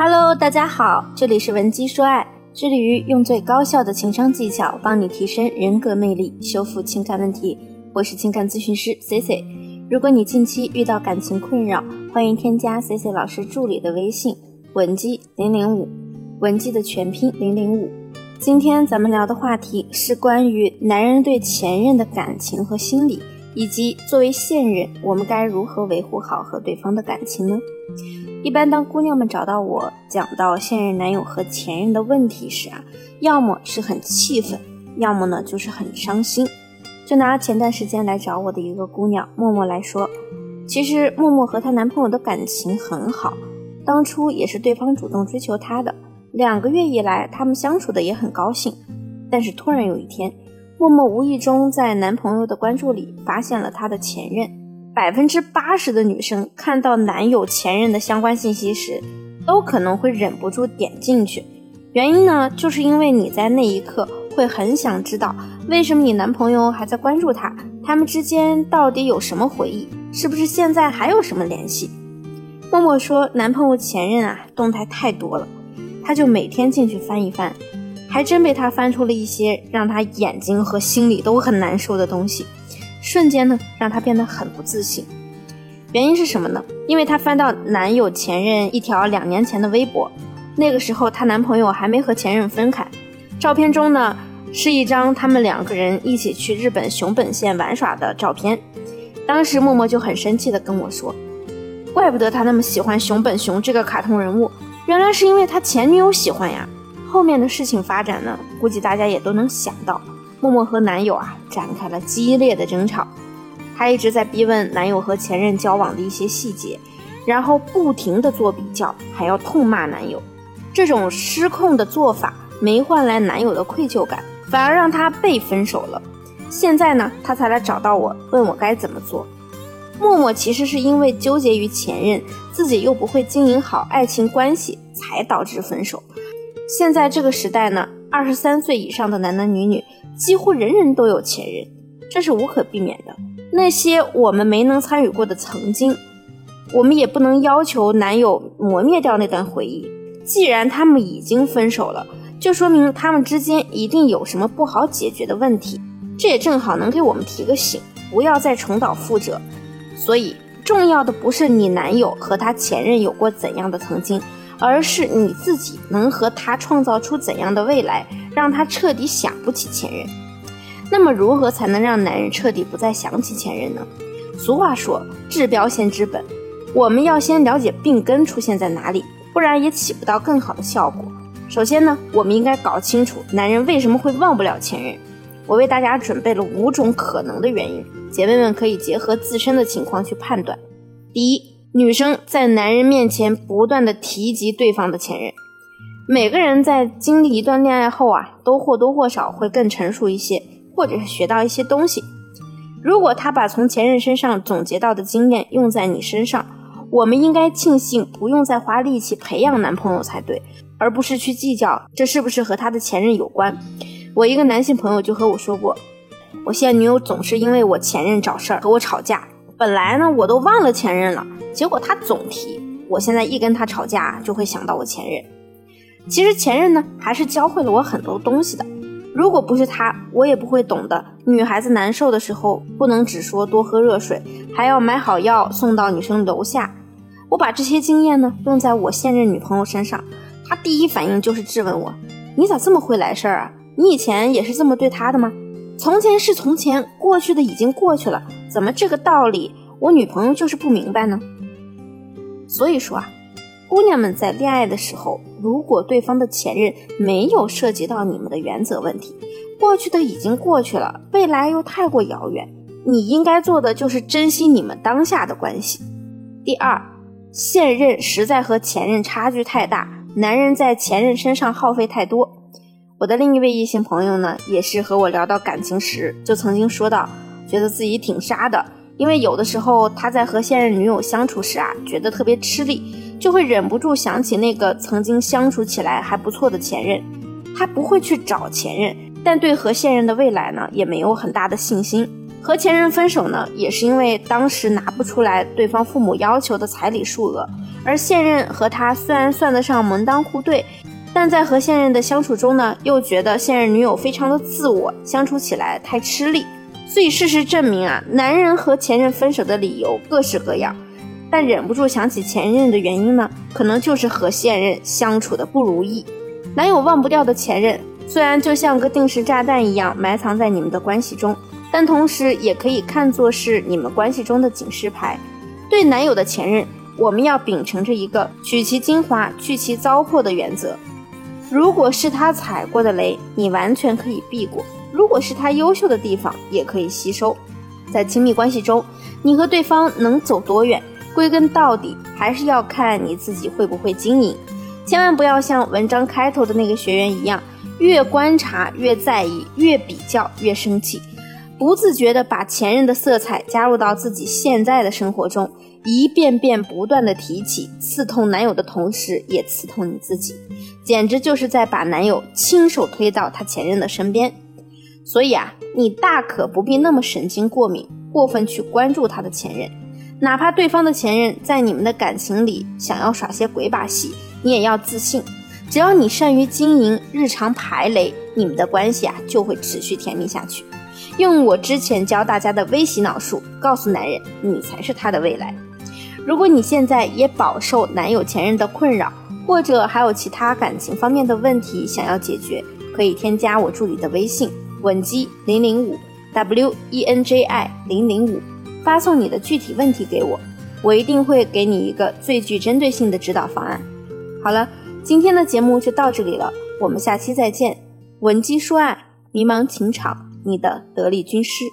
Hello，大家好，这里是文姬说爱，致力于用最高效的情商技巧帮你提升人格魅力，修复情感问题。我是情感咨询师 C C。如果你近期遇到感情困扰，欢迎添加 C C 老师助理的微信文姬零零五，文姬的全拼零零五。今天咱们聊的话题是关于男人对前任的感情和心理，以及作为现任，我们该如何维护好和对方的感情呢？一般当姑娘们找到我讲到现任男友和前任的问题时啊，要么是很气愤，要么呢就是很伤心。就拿前段时间来找我的一个姑娘默默来说，其实默默和她男朋友的感情很好，当初也是对方主动追求她的。两个月以来，他们相处的也很高兴，但是突然有一天，默默无意中在男朋友的关注里发现了他的前任。百分之八十的女生看到男友前任的相关信息时，都可能会忍不住点进去。原因呢，就是因为你在那一刻会很想知道，为什么你男朋友还在关注他，他们之间到底有什么回忆，是不是现在还有什么联系？默默说，男朋友前任啊，动态太多了。他就每天进去翻一翻，还真被他翻出了一些让他眼睛和心里都很难受的东西，瞬间呢让他变得很不自信。原因是什么呢？因为他翻到男友前任一条两年前的微博，那个时候她男朋友还没和前任分开，照片中呢是一张他们两个人一起去日本熊本县玩耍的照片。当时默默就很生气的跟我说：“怪不得他那么喜欢熊本熊这个卡通人物。”原来是因为他前女友喜欢呀。后面的事情发展呢，估计大家也都能想到。默默和男友啊展开了激烈的争吵，她一直在逼问男友和前任交往的一些细节，然后不停的做比较，还要痛骂男友。这种失控的做法没换来男友的愧疚感，反而让她被分手了。现在呢，她才来找到我，问我该怎么做。默默其实是因为纠结于前任，自己又不会经营好爱情关系，才导致分手。现在这个时代呢，二十三岁以上的男男女女几乎人人都有前任，这是无可避免的。那些我们没能参与过的曾经，我们也不能要求男友磨灭掉那段回忆。既然他们已经分手了，就说明他们之间一定有什么不好解决的问题。这也正好能给我们提个醒，不要再重蹈覆辙。所以，重要的不是你男友和他前任有过怎样的曾经，而是你自己能和他创造出怎样的未来，让他彻底想不起前任。那么，如何才能让男人彻底不再想起前任呢？俗话说，治标先治本，我们要先了解病根出现在哪里，不然也起不到更好的效果。首先呢，我们应该搞清楚男人为什么会忘不了前任。我为大家准备了五种可能的原因，姐妹们可以结合自身的情况去判断。第一，女生在男人面前不断的提及对方的前任。每个人在经历一段恋爱后啊，都或多或少会更成熟一些，或者是学到一些东西。如果他把从前任身上总结到的经验用在你身上，我们应该庆幸不用再花力气培养男朋友才对，而不是去计较这是不是和他的前任有关。我一个男性朋友就和我说过，我现女友总是因为我前任找事儿和我吵架。本来呢，我都忘了前任了，结果他总提。我现在一跟他吵架，就会想到我前任。其实前任呢，还是教会了我很多东西的。如果不是他，我也不会懂得女孩子难受的时候，不能只说多喝热水，还要买好药送到女生楼下。我把这些经验呢，用在我现任女朋友身上，她第一反应就是质问我：“你咋这么会来事儿啊？”你以前也是这么对她的吗？从前是从前，过去的已经过去了，怎么这个道理我女朋友就是不明白呢？所以说啊，姑娘们在恋爱的时候，如果对方的前任没有涉及到你们的原则问题，过去的已经过去了，未来又太过遥远，你应该做的就是珍惜你们当下的关系。第二，现任实在和前任差距太大，男人在前任身上耗费太多。我的另一位异性朋友呢，也是和我聊到感情时，就曾经说到，觉得自己挺傻的，因为有的时候他在和现任女友相处时啊，觉得特别吃力，就会忍不住想起那个曾经相处起来还不错的前任。他不会去找前任，但对和现任的未来呢，也没有很大的信心。和前任分手呢，也是因为当时拿不出来对方父母要求的彩礼数额，而现任和他虽然算得上门当户对，但在和现任的相处中呢，又觉得现任女友非常的自我，相处起来太吃力。所以事实证明啊，男人和前任分手的理由各式各样，但忍不住想起前任的原因呢，可能就是和现任相处的不如意。男友忘不掉的前任，虽然就像个定时炸弹一样埋藏在你们的关系中。但同时也可以看作是你们关系中的警示牌。对男友的前任，我们要秉承着一个取其精华，去其糟粕的原则。如果是他踩过的雷，你完全可以避过；如果是他优秀的地方，也可以吸收。在亲密关系中，你和对方能走多远，归根到底还是要看你自己会不会经营。千万不要像文章开头的那个学员一样，越观察越在意，越比较越生气。不自觉地把前任的色彩加入到自己现在的生活中，一遍遍不断地提起，刺痛男友的同时，也刺痛你自己，简直就是在把男友亲手推到他前任的身边。所以啊，你大可不必那么神经过敏，过分去关注他的前任，哪怕对方的前任在你们的感情里想要耍些鬼把戏，你也要自信，只要你善于经营，日常排雷，你们的关系啊就会持续甜蜜下去。用我之前教大家的微洗脑术，告诉男人你才是他的未来。如果你现在也饱受男友前任的困扰，或者还有其他感情方面的问题想要解决，可以添加我助理的微信稳基零零五 w e n j i 零零五，发送你的具体问题给我，我一定会给你一个最具针对性的指导方案。好了，今天的节目就到这里了，我们下期再见。文姬说爱，迷茫情场。你的得力军师。